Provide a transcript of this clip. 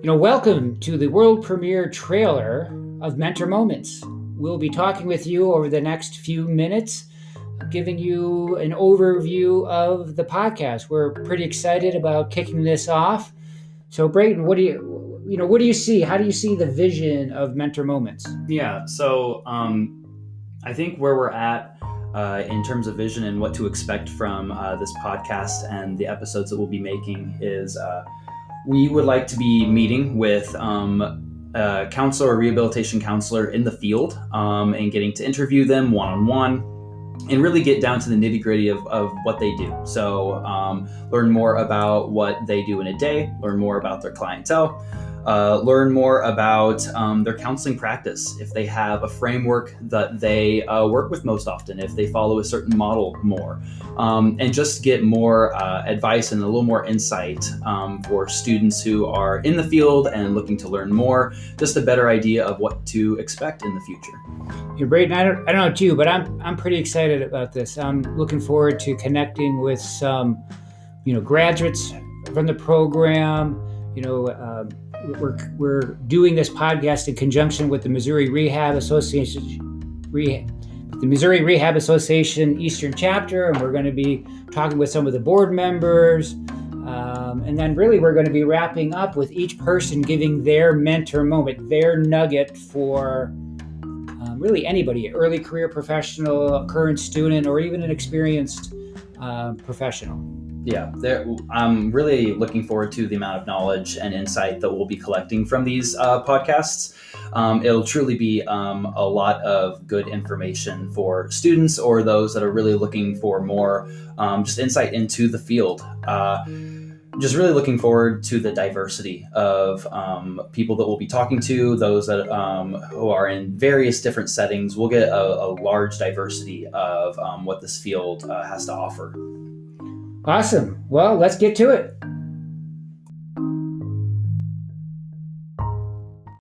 You know, welcome to the world premiere trailer of Mentor Moments. We'll be talking with you over the next few minutes, giving you an overview of the podcast. We're pretty excited about kicking this off. So, Brayton, what do you, you know, what do you see? How do you see the vision of Mentor Moments? Yeah. So, um, I think where we're at uh, in terms of vision and what to expect from uh, this podcast and the episodes that we'll be making is. Uh, we would like to be meeting with um, a counselor or rehabilitation counselor in the field um, and getting to interview them one on one and really get down to the nitty gritty of, of what they do. So, um, learn more about what they do in a day, learn more about their clientele, uh, learn more about um, their counseling practice, if they have a framework that they uh, work with most often, if they follow a certain model more, um, and just get more uh, advice and a little more insight um, for students who are in the field and looking to learn more, just a better idea of what to expect in the future. Yeah, Brayden, I don't, I don't know about you, but I'm, I'm pretty excited about this. I'm looking forward to connecting with some, you know, graduates from the program, you know, um, we're, we're doing this podcast in conjunction with the Missouri Rehab Association, Rehab, the Missouri Rehab Association Eastern Chapter, and we're going to be talking with some of the board members. Um, and then, really, we're going to be wrapping up with each person giving their mentor moment, their nugget for um, really anybody early career professional, current student, or even an experienced uh, professional yeah, I'm really looking forward to the amount of knowledge and insight that we'll be collecting from these uh, podcasts. Um, it'll truly be um, a lot of good information for students or those that are really looking for more um, just insight into the field. Uh, just really looking forward to the diversity of um, people that we'll be talking to, those that um, who are in various different settings. We'll get a, a large diversity of um, what this field uh, has to offer. Awesome. Well, let's get to it.